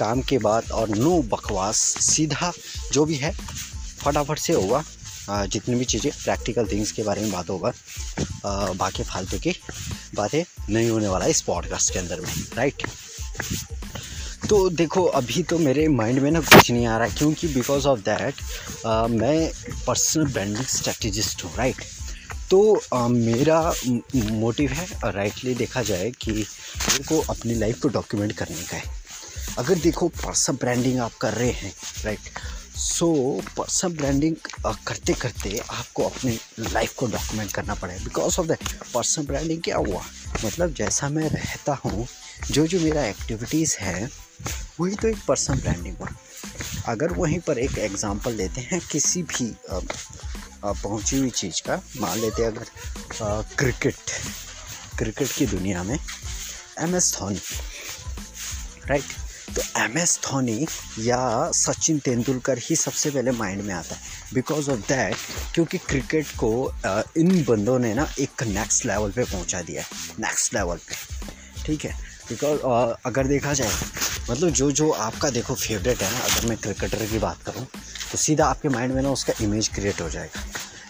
काम के बाद और नो बकवास सीधा जो भी है फटाफट से होगा। जितनी भी चीज़ें प्रैक्टिकल थिंग्स के बारे में बात होगा। बाकी फालतू की बातें नहीं होने वाला इस पॉडकास्ट के अंदर में राइट तो देखो अभी तो मेरे माइंड में ना कुछ नहीं आ रहा क्योंकि बिकॉज़ ऑफ़ दैट मैं पर्सनल ब्रांडिंग स्ट्रेटजिस्ट हूँ राइट तो आ, मेरा मोटिव है राइटली देखा जाए कि मेरे को अपनी लाइफ को डॉक्यूमेंट करने का है। अगर देखो, पर्सनल ब्रांडिंग आप कर रहे हैं राइट सो पर्सनल ब्रांडिंग करते करते आपको अपनी लाइफ को डॉक्यूमेंट करना पड़ेगा because of that personal branding क्या हुआ? मतलब जैसा मैं रहता हूँ जो जो मेरा एक्टिविटीज़ है, वही तो एक पर्सनल ब्रांडिंग हुआ। अगर वहीं पर एक एग्ज़ाम्पल लेते हैं, किसी भी पहुँची हुई चीज़ का, मान लेते अगर क्रिकेट क्रिकेट की दुनिया में एम एस धोनी राइट तो एम एस धोनी या सचिन तेंदुलकर ही सबसे पहले माइंड में आता है। बिकॉज़ ऑफ़ दैट क्योंकि क्रिकेट को इन बंदों ने ना एक नेक्स्ट लेवल पे पहुँचा दिया है। नेक्स्ट लेवल पे। ठीक है? बिकॉज़ अगर देखा जाए मतलब जो जो आपका देखो फेवरेट है ना अगर मैं क्रिकेटर की बात करूँ तो सीधा आपके माइंड में ना उसका इमेज क्रिएट हो जाएगा।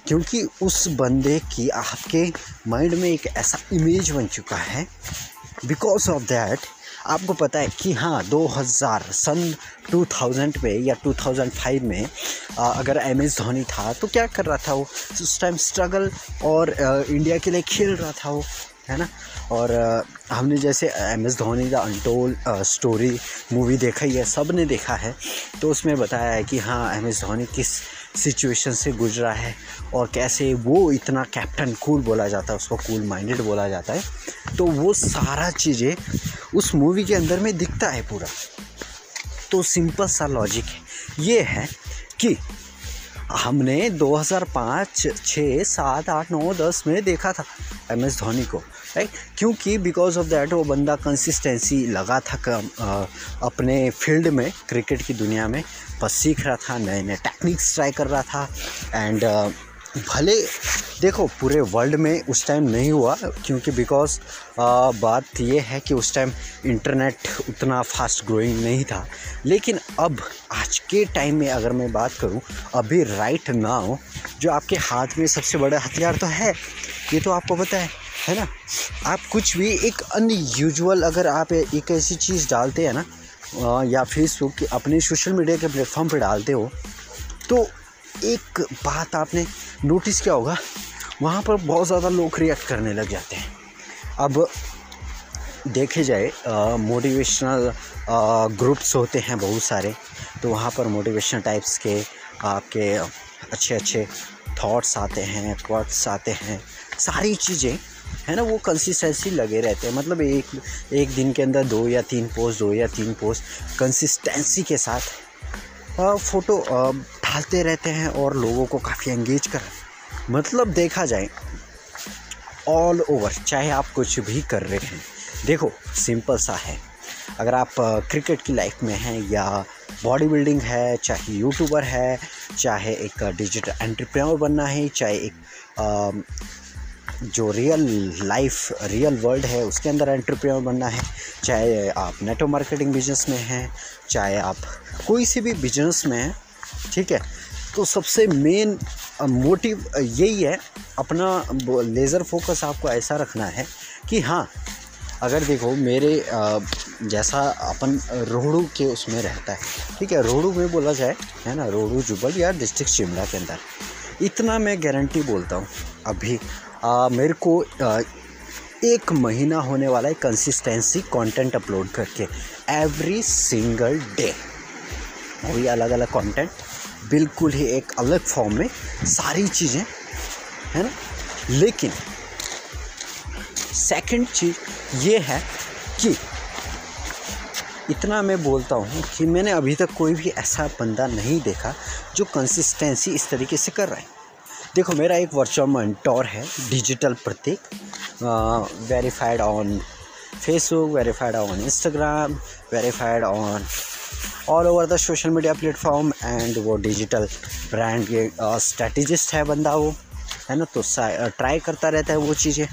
क्योंकि उस बंदे की, आपके माइंड में एक ऐसा इमेज बन चुका है। बिकॉज़ ऑफ़ दैट आपको पता है कि हाँ 2000 सन 2000 में या 2005 में आ, अगर एम एस धोनी था तो क्या कर रहा था वो? उस टाइम स्ट्रगल और आ, इंडिया के लिए खेल रहा था वो है ना? और आ, हमने जैसे M S Dhoni the untold story movie देखा ही है सबने देखा है। तो उसमें बताया है कि हाँ एम एस धोनी किस सिचुएशन से गुजरा है और कैसे वो इतना कैप्टन कूल बोला जाता है उसको कूल माइंडेड बोला जाता है। तो वो सारा चीज़ें उस मूवी के अंदर में दिखता है पूरा। तो सिंपल सा लॉजिक है। ये है कि हमने 2005, 6, 7, 8, 9, 10 में देखा था एम एस धोनी को। राइट क्योंकि बिकॉज़ ऑफ़ दैट वो बंदा कंसिस्टेंसी लगा था कम, अपने फ़ील्ड में क्रिकेट की दुनिया में बस सीख रहा था नए नए टेक्निक्स ट्राई कर रहा था एंड भले देखो पूरे वर्ल्ड में उस टाइम नहीं हुआ क्योंकि बिकॉज़ बात ये है कि उस टाइम इंटरनेट उतना फास्ट ग्रोइंग नहीं था। लेकिन अब आज के टाइम में अगर मैं बात करूँ अभी राइट नाउ जो आपके हाथ में सबसे बड़ा हथियार तो है ये तो आपको पता है। है ना? आप कुछ भी एक अनयूजुअल अगर आप एक ऐसी चीज़ डालते हैं ना या फेसबुक अपने सोशल मीडिया के प्लेटफॉर्म पर डालते हो तो एक बात आपने नोटिस किया होगा, वहाँ पर बहुत ज़्यादा लोग रिएक्ट करने लग जाते हैं। अब देखे जाए मोटिवेशनल ग्रुप्स होते हैं बहुत सारे तो वहाँ पर मोटिवेशनल टाइप्स के आपके अच्छे अच्छे थॉट्स आते हैं क्वाट्स आते हैं, सारी चीज़ें है ना, वो कंसिस्टेंसी लगे रहते हैं। मतलब एक एक दिन के अंदर दो या तीन पोस्ट दो या तीन पोस्ट कंसिस्टेंसी के साथ फ़ोटो डालते रहते हैं और लोगों को काफ़ी एंगेज कर मतलब देखा जाए ऑल ओवर चाहे आप कुछ भी कर रहे हैं। देखो सिंपल सा है। अगर आप क्रिकेट की लाइफ में हैं या बॉडी बिल्डिंग है, चाहे यूट्यूबर है, चाहे एक डिजिटल एंटरप्रेन्योर बनना है, चाहे एक जो रियल लाइफ रियल वर्ल्ड है, उसके अंदर एंटरप्रेन्योर बनना है। चाहे आप नेटो मार्केटिंग बिज़नेस में हैं, चाहे आप कोई सी भी बिज़नेस में हैं, ठीक है? तो सबसे मेन मोटिव यही है, अपना लेज़र फोकस आपको ऐसा रखना है कि हाँ अगर देखो मेरे जैसा अपन रोहड़ू के उसमें रहता है, ठीक है? रोहड़ू में बोला जाए, है ना? रोहड़ू जुबल या डिस्ट्रिक्ट शिमला के अंदर। इतना मैं गारंटी बोलता हूँ, अभी आ, मेरे को आ, एक महीना होने वाला है कंसिस्टेंसी कंटेंट अपलोड करके। एवरी सिंगल डे वही अलग अलग कंटेंट बिल्कुल ही एक अलग फॉर्म में सारी चीज़ें है ना? लेकिन सेकंड चीज़ ये है कि इतना मैं बोलता हूँ कि मैंने अभी तक कोई भी ऐसा बंदा नहीं देखा जो कंसिस्टेंसी इस तरीके से कर रहा है। देखो, मेरा एक वर्चुअल मंटोर है digital Pratik verified on Facebook verified on Instagram verified on all over the social media platform and वो डिजिटल ब्रांड के स्ट्रेटजिस्ट है बंदा वो, है ना? तो ट्राई करता रहता है वो चीज़ें,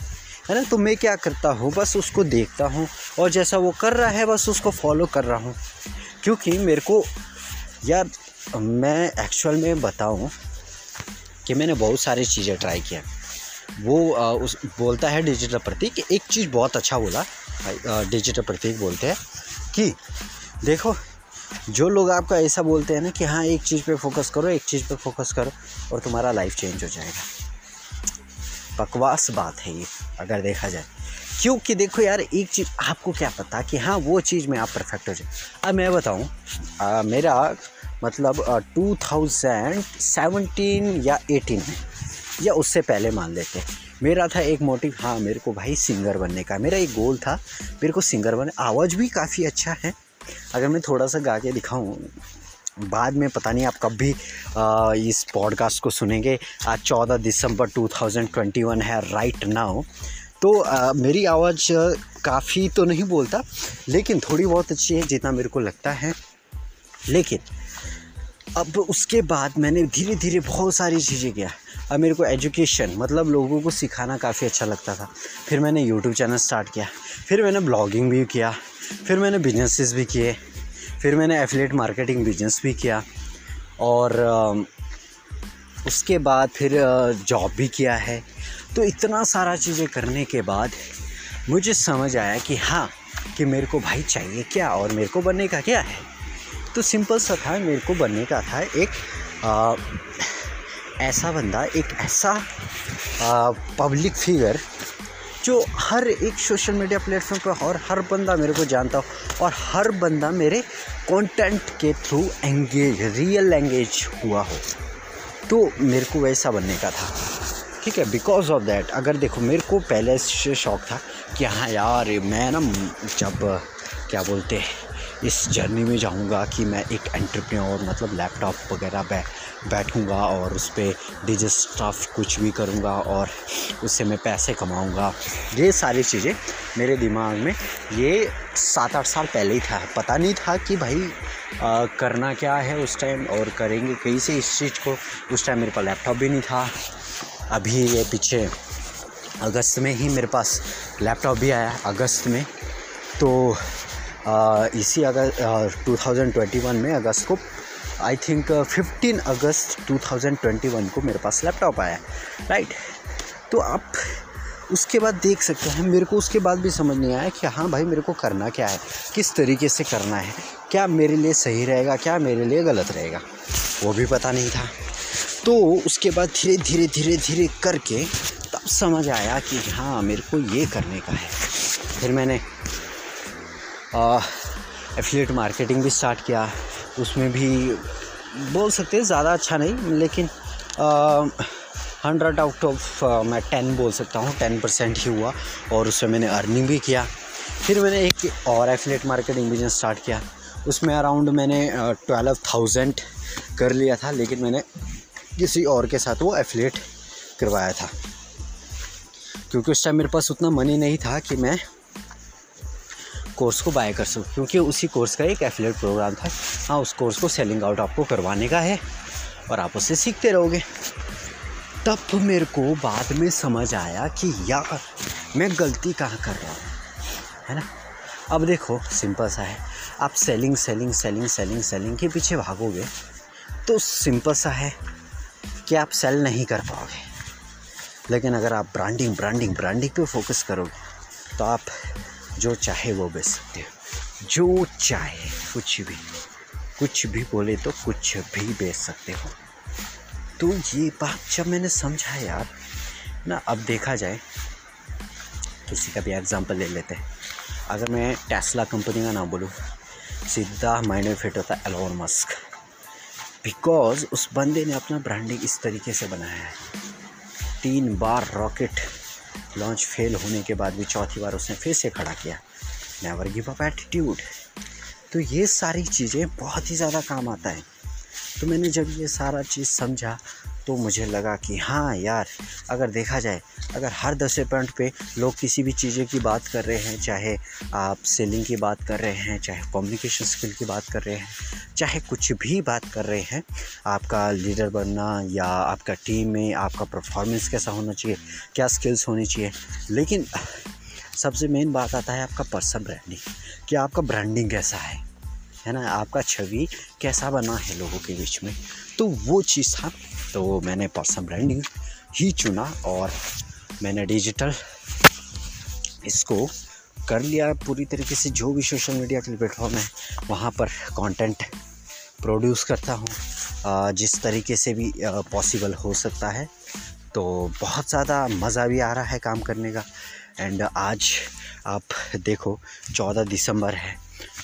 है ना? तो मैं क्या करता हूँ, बस उसको देखता हूँ और जैसा वो कर रहा है, बस उसको फॉलो कर रहा हूँ। क्योंकि मेरे को, यार, मैं एक्चुअल में बताऊँ कि मैंने बहुत सारी चीज़ें ट्राई किया। वो आ, उस बोलता है डिजिटल प्रतीक। एक चीज़ बहुत अच्छा बोला डिजिटल प्रतीक बोलते हैं कि देखो जो लोग आपका ऐसा बोलते हैं ना कि हाँ एक चीज़ पे फोकस करो एक चीज़ पे फोकस करो और तुम्हारा लाइफ चेंज हो जाएगा। बकवास बात है ये अगर देखा जाए। क्योंकि देखो यार एक चीज़ आपको क्या पता कि हाँ वो चीज़ में आप परफेक्ट हो जाए। अब मैं बताऊँ मेरा मतलब टू थाउज़ेंड सेवनटीन या एटीन में या उससे पहले मान लेते हैं। मेरा था एक मोटिव हाँ मेरे को भाई सिंगर बनने का। मेरा एक गोल था मेरे को सिंगर बने। आवाज़ भी काफ़ी अच्छा है। अगर मैं थोड़ा सा गा के दिखाऊँ बाद में पता नहीं आप कब भी आ, इस पॉडकास्ट को सुनेंगे। आज चौदह दिसंबर 2021 है राइट नाउ तो आ, मेरी आवाज़ काफ़ी तो नहीं बोलता लेकिन थोड़ी बहुत अच्छी है जितना मेरे को लगता है। लेकिन अब उसके बाद मैंने धीरे धीरे बहुत सारी चीज़ें किया। अब मेरे को एजुकेशन मतलब लोगों को सिखाना काफ़ी अच्छा लगता था। फिर मैंने यूट्यूब चैनल स्टार्ट किया। फिर मैंने ब्लॉगिंग भी किया। फिर मैंने बिजनेसेस भी किए। फिर मैंने एफिलेट मार्केटिंग बिज़नेस भी किया। और उसके बाद फिर जॉब भी किया है। तो इतना सारा चीज़ें करने के बाद मुझे समझ आया कि हाँ कि मेरे को भाई चाहिए क्या और मेरे को बनने का क्या है। तो सिंपल सा था मेरे को बनने का था एक आ, ऐसा बंदा एक ऐसा आ, पब्लिक फिगर जो हर एक सोशल मीडिया प्लेटफॉर्म पर और हर बंदा मेरे को जानता हो और हर बंदा मेरे कंटेंट के थ्रू एंगेज रियल एंगेज हुआ हो। तो मेरे को वैसा बनने का था। ठीक है बिकॉज़ ऑफ़ दैट अगर देखो मेरे को पहले से शौक था कि हाँ यार मैं ना जब क्या बोलते हैं इस जर्नी में जाऊँगा कि मैं एक एंटरप्रेन्योर मतलब लैपटॉप वगैरह बै बैठूँगा और उस पर स्टफ़ कुछ भी करूँगा और उससे मैं पैसे कमाऊँगा। ये सारी चीज़ें मेरे दिमाग में ये सात आठ साल पहले ही था। पता नहीं था कि भाई आ, करना क्या है उस टाइम और करेंगे कहीं से इस चीज़ को। उस टाइम मेरे पास लैपटॉप भी नहीं था। अभी ये पीछे अगस्त में ही मेरे पास लैपटॉप भी आया अगस्त में। तो इसी August two thousand twenty one में अगस्त को I think fifteen August two thousand twenty one को मेरे पास लैपटॉप आया राइट तो आप उसके बाद देख सकते हैं, मेरे को उसके बाद भी समझ नहीं आया कि हाँ भाई मेरे को करना क्या है, किस तरीके से करना है, क्या मेरे लिए सही रहेगा, क्या मेरे लिए गलत रहेगा, वो भी पता नहीं था। तो उसके बाद धीरे धीरे धीरे धीरे करके तब समझ आया कि हाँ मेरे को ये करने का है। फिर मैंने एफिलेट मार्केटिंग भी स्टार्ट किया। उसमें भी बोल सकते हैं ज़्यादा अच्छा नहीं, लेकिन हंड्रेड आउट ऑफ़ मैं टेन बोल सकता हूँ टेन परसेंट ही हुआ, और उसमें मैंने अर्निंग भी किया। फिर मैंने एक और एफिलेट मार्केटिंग बिज़नेस स्टार्ट किया। उसमें अराउंड मैंने ट्वेल्व थाउज़ेंड कर लिया था, लेकिन मैंने किसी और के साथ वो एफिलेट करवाया था। क्योंकि उस टाइम मेरे पास उतना मनी नहीं था कि मैं कोर्स को बाय कर सकूँ क्योंकि उसी कोर्स का एक एफिलेट प्रोग्राम था। हाँ उस कोर्स को सेलिंग आउट आपको करवाने का है, और आप उससे सीखते रहोगे। तब मेरे को बाद में समझ आया कि यार, मैं गलती कहाँ कर रहा हूँ, है ना? अब देखो सिंपल सा है। आप selling selling selling selling selling के पीछे भागोगे तो सिंपल सा है कि आप सेल नहीं कर पाओगे। लेकिन अगर आप ब्रांडिंग ब्रांडिंग ब्रांडिंग पे फोकस करोगे तो आप जो चाहे वो बेच सकते हो। जो चाहे कुछ भी कुछ भी बोले तो कुछ भी बेच सकते हो। तो ये बात जब मैंने समझा यार, ना अब देखा जाए, किसी का भी एग्ज़ाम्पल ले लेते हैं। अगर मैं टेस्ला कंपनी का नाम बोलूँ, सीधा माइंड में फिट होता है एलोन मस्क बिकॉज़ उस बंदे ने अपना ब्रांडिंग इस तरीके से बनाया है। तीन बार रॉकेट लॉन्च फेल होने के बाद भी चौथी बार उसने फिर से खड़ा किया। नेवर गिव अप एटीट्यूड तो ये सारी चीज़ें बहुत ही ज़्यादा काम आता है। तो मैंने जब ये सारा चीज़ समझा तो मुझे लगा कि हाँ यार, अगर देखा जाए, अगर हर दस पॉइंट पे लोग किसी भी चीज़ें की बात कर रहे हैं, चाहे आप सेलिंग की बात कर रहे हैं, चाहे कम्युनिकेशन स्किल की बात कर रहे हैं, चाहे कुछ भी बात कर रहे हैं, आपका लीडर बनना या आपका टीम में आपका परफॉर्मेंस कैसा होना चाहिए, क्या स्किल्स होनी चाहिए। लेकिन सबसे मेन बात आता है आपका पर्सन ब्रांडिंग कि आपका ब्रांडिंग कैसा है है ना? आपका छवि कैसा बना है लोगों के बीच में? तो वो चीज़ था। तो मैंने पर्सनल ब्रांडिंग, ही चुना और मैंने डिजिटल इसको कर लिया। पूरी तरीके से जो भी सोशल मीडिया के प्लेटफॉर्म है, वहाँ पर कंटेंट प्रोड्यूस करता हूँ। जिस तरीके से भी पॉसिबल हो सकता है तो बहुत ज़्यादा मज़ा भी आ रहा है काम करने का। एंड आज आप देखो, चौदह दिसंबर है।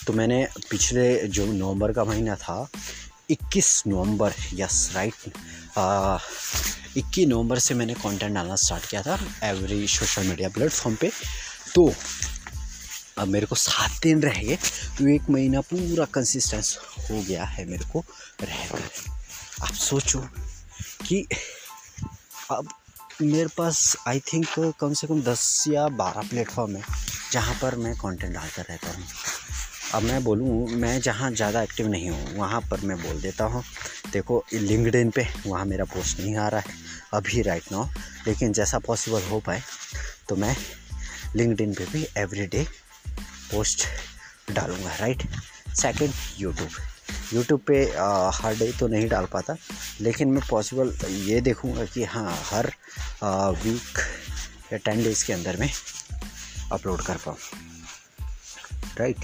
तो मैंने पिछले जो नवंबर का महीना था 21 नवंबर यस राइट इक्कीस नवंबर से मैंने कंटेंट डालना स्टार्ट किया था एवरी सोशल मीडिया प्लेटफॉर्म पे। तो अब मेरे को सात दिन रह गए तो एक महीना पूरा कंसिस्टेंस हो गया है मेरे को रहकर। आप सोचो कि अब मेरे पास आई थिंक कम से कम दस या बारह प्लेटफॉर्म है जहाँ पर मैं कंटेंट डालता रहता हूँ। अब मैं बोलूँ, मैं जहाँ ज़्यादा एक्टिव नहीं हूँ, वहाँ पर मैं बोल देता हूँ। देखो लिंकड पे वहाँ मेरा पोस्ट नहीं आ रहा है अभी राइट नाउ लेकिन जैसा पॉसिबल हो पाए तो मैं लिंकड पे भी एवरी डे पोस्ट डालूँगा राइट सेकंड यूट्यूब यूट्यूब पे हर डे तो नहीं डाल पाता लेकिन मैं पॉसिबल ये देखूँगा कि हाँ हर आ, वीक या टेन डेज़ के अंदर में अपलोड कर पाऊँ। राइट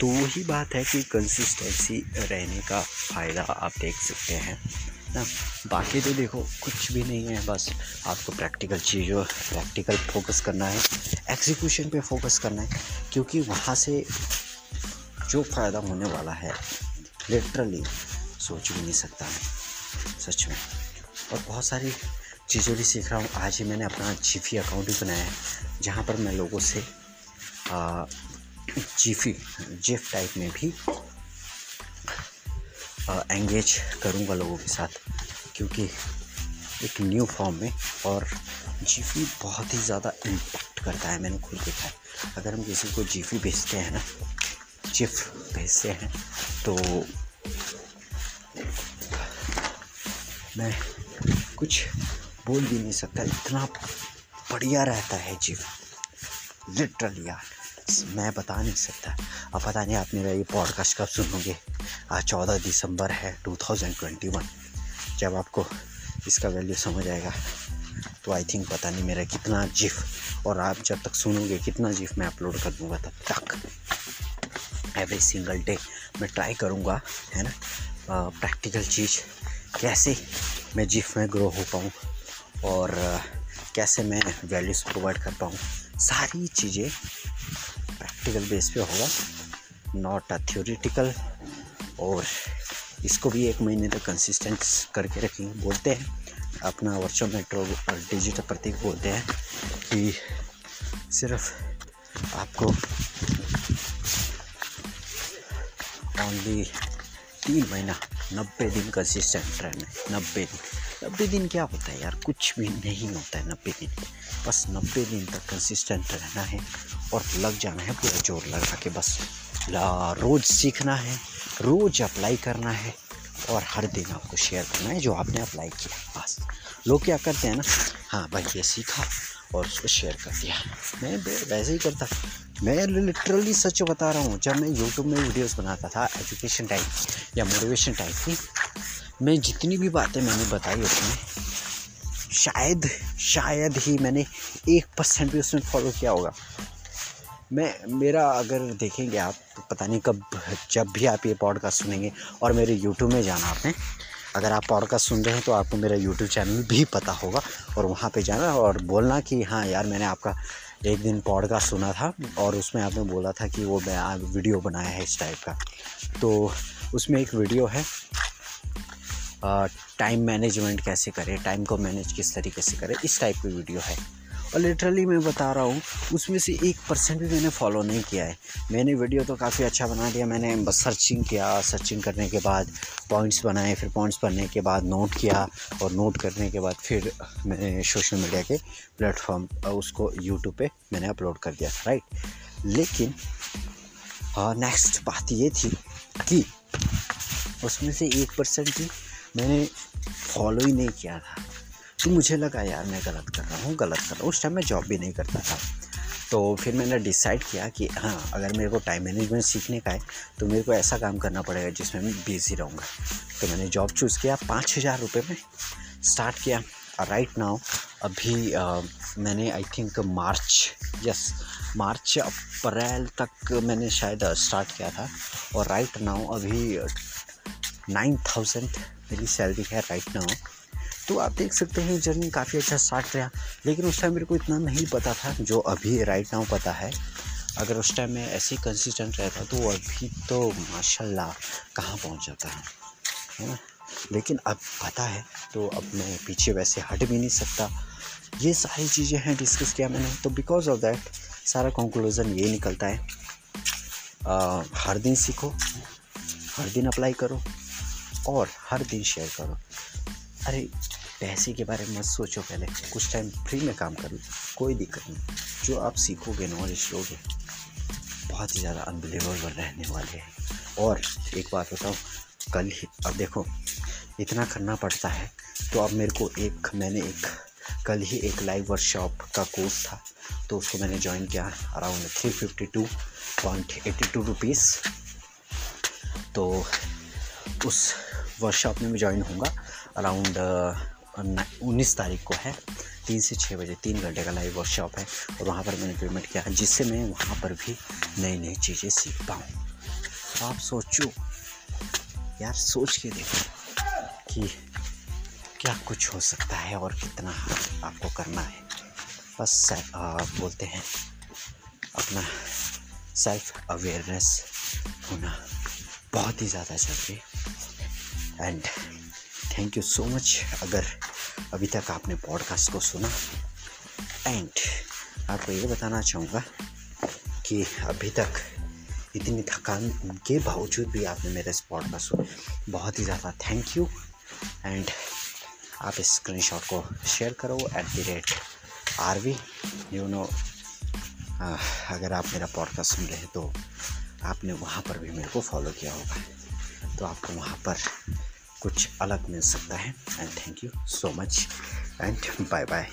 तो वही बात है कि कंसिस्टेंसी रहने का फ़ायदा आप देख सकते हैं। ना, बाकी तो देखो, कुछ भी नहीं है, बस आपको प्रैक्टिकल चीज़ों प्रैक्टिकल फोकस करना है एग्जीक्यूशन पे फोकस करना है, क्योंकि वहाँ से जो फ़ायदा होने वाला है लिटरली सोच भी नहीं सकता मैं, सच में। और बहुत सारी चीज़ें भी सीख रहा हूँ। आज ही मैंने अपना जीफी अकाउंट भी बनाया है, जहाँ पर मैं लोगों से जीफी जिफ टाइप में भी एंगेज करूँगा लोगों के साथ, क्योंकि एक न्यू फॉर्म में और जीफी बहुत ही ज़्यादा इम्पैक्ट करता है मैंने खुद देखा है। अगर हम किसी को जीफी भेजते हैं ना जिफ भेजते हैं तो मैं कुछ बोल भी नहीं सकता, इतना बढ़िया रहता है जिफ लिटरली यार। मैं बता नहीं सकता। अब पता नहीं आप मेरा ये पॉडकास्ट कब सुनोगे। आज चौदह दिसंबर है टू थाउज़ेंड ट्वेंटी वन जब आपको इसका वैल्यू समझ आएगा तो आई थिंक पता नहीं मेरा कितना जिफ और आप जब तक सुनोगे कितना जिफ मैं अपलोड कर दूँगा तब तक। एवरी सिंगल डे मैं ट्राई करूँगा, है ना? प्रैक्टिकल चीज़, कैसे मैं जिफ में ग्रो हो पाऊँ, और कैसे मैं वैल्यूज़ प्रोवाइड कर पाऊँ। सारी चीज़ें प्रैक्टिकल बेस पे होगा नॉट अ थ्योरिटिकल और इसको भी एक महीने तक कंसिस्टेंट करके रखेंगे। बोलते हैं, अपना वर्चुअल मेट्रो डिजिटल प्रतीक बोलते हैं कि सिर्फ़ आपको ओनली तीन महीना, नब्बे दिन कंसिस्टेंट रहना है। नब्बे दिन। नब्बे दिन क्या होता है यार? कुछ भी नहीं होता है नब्बे दिन। बस नब्बे दिन तक कंसिस्टेंट रहना है। और लग जाना है पूरा ज़ोर लगा के बस। रोज़ सीखना है, रोज़ अप्लाई करना है और हर दिन आपको शेयर करना है जो आपने अप्लाई किया। बस। लोग क्या करते हैं ना? हाँ भाई, ये सीखा और उसको शेयर कर दिया। मैं वैसे ही करता। मैं लिटरली सच बता रहा हूँ, जब मैं यूट्यूब में वीडियोस बनाता था एजुकेशन टाइप या मोटिवेशन टाइप की, मैं जितनी भी बातें मैंने बताई उसमें, शायद शायद ही मैंने एक परसेंट भी उसमें फॉलो किया होगा। मैं, मेरा अगर देखेंगे आप तो पता नहीं कब, जब भी आप ये पॉडकास्ट सुनेंगे और मेरे यूट्यूब में जाना आपने, अगर आप पॉडकास्ट सुन रहे हैं तो आपको मेरा यूट्यूब चैनल भी पता होगा और वहाँ पे जाना और बोलना कि हाँ यार, मैंने आपका एक दिन पॉडकास्ट सुना था और उसमें आपने बोला था कि वो मैं वीडियो बनाया है इस टाइप का। तो उसमें एक वीडियो है टाइम मैनेजमेंट कैसे करें टाइम को मैनेज किस तरीके से करें, इस टाइप की वीडियो है। और लिटरली मैं बता रहा हूँ, उसमें से एक परसेंट भी मैंने फॉलो नहीं किया है। मैंने वीडियो तो काफ़ी अच्छा बना दिया, मैंने बस सर्चिंग किया सर्चिंग करने के बाद पॉइंट्स बनाए, फिर पॉइंट्स बनने के बाद नोट किया और नोट करने के बाद फिर मैंने सोशल मीडिया के प्लेटफॉर्म उसको यूट्यूब पर मैंने अपलोड कर दिया राइट लेकिन नेक्स्ट बात ये थी कि उसमें से एक परसेंट भी मैंने फॉलो ही नहीं किया था। तो मुझे लगा यार मैं गलत कर रहा हूँ गलत कर रहा हूँ। उस टाइम मैं जॉब भी नहीं करता था। तो फिर मैंने डिसाइड किया कि हाँ अगर मेरे को टाइम मैनेजमेंट सीखने का है तो मेरे को ऐसा काम करना पड़ेगा जिसमें मैं बिज़ी रहूँगा। तो मैंने जॉब चूज़ किया पाँच हज़ार रुपये में स्टार्ट किया। राइट नाउ अभी आ, मैंने आई थिंक मार्च यस मार्च अप्रैल तक मैंने शायद स्टार्ट किया था। और राइट नाउ अभी नाइन थाउज़ेंड मेरी सैलरी है राइट नाउ तो आप देख सकते हैं जर्नी काफ़ी अच्छा स्टार्ट रहा। लेकिन उस टाइम मेरे को इतना नहीं पता था जो अभी राइट नाउ पता है। अगर उस टाइम में ऐसे ही कंसिस्टेंट रहता तो अभी तो माशाल्लाह कहाँ पहुँच जाता है है ना? लेकिन अब पता है तो अब मैं पीछे वैसे हट भी नहीं सकता। ये सारी चीज़ें हैं डिस्कस किया मैंने तो बिकॉज़ ऑफ़ दैट सारा कंक्लूज़न ये निकलता है। आ, हर दिन सीखो हर दिन अप्लाई करो और हर दिन शेयर करो। अरे, पैसे के बारे में मत सोचो पहले। कुछ टाइम फ्री में काम कर लो कोई दिक्कत नहीं। जो आप सीखोगे नॉलेज लोगे, बहुत ही ज़्यादा अनबिलीवेबल रहने वाले हैं। और एक बात बताऊँ, कल ही, अब देखो, इतना करना पड़ता है तो अब मेरे को एक, मैंने एक, कल ही एक लाइव वर्कशॉप का कोर्स था तो उसको मैंने ज्वाइन किया around three fifty two point eighty two rupees तो उस वर्कशॉप में मैं ज्वाइन होऊँगा। अराउंड उन्नीस तारीख को है। तीन से छः बजे तीन घंटे का लाइव वर्कशॉप है और वहाँ पर मैंने पेमेंट किया है जिससे मैं वहाँ पर भी नई नई चीज़ें सीख पाऊँ। तो आप सोचो यार सोच के देखो कि क्या कुछ हो सकता है और कितना आपको करना है। बस आ, बोलते हैं अपना सेल्फ अवेयरनेस होना बहुत ही ज़्यादा ज़रूरी and thank you so much अगर अभी तक आपने पॉडकास्ट को सुना एंड आपको ये बताना चाहूँगा कि अभी तक इतनी थकान के बावजूद भी आपने मेरे इस पॉडकास्ट को बहुत ही ज़्यादा थैंक यू एंड आप इस स्क्रीन को शेयर करो at the rate R V you know अगर आप मेरा पॉडकास्ट सुन रहे हैं तो आपने वहाँ पर भी मेरे को फॉलो किया होगा। तो आपको वहाँ पर कुछ अलग मिल सकता है। And thank you so much and bye bye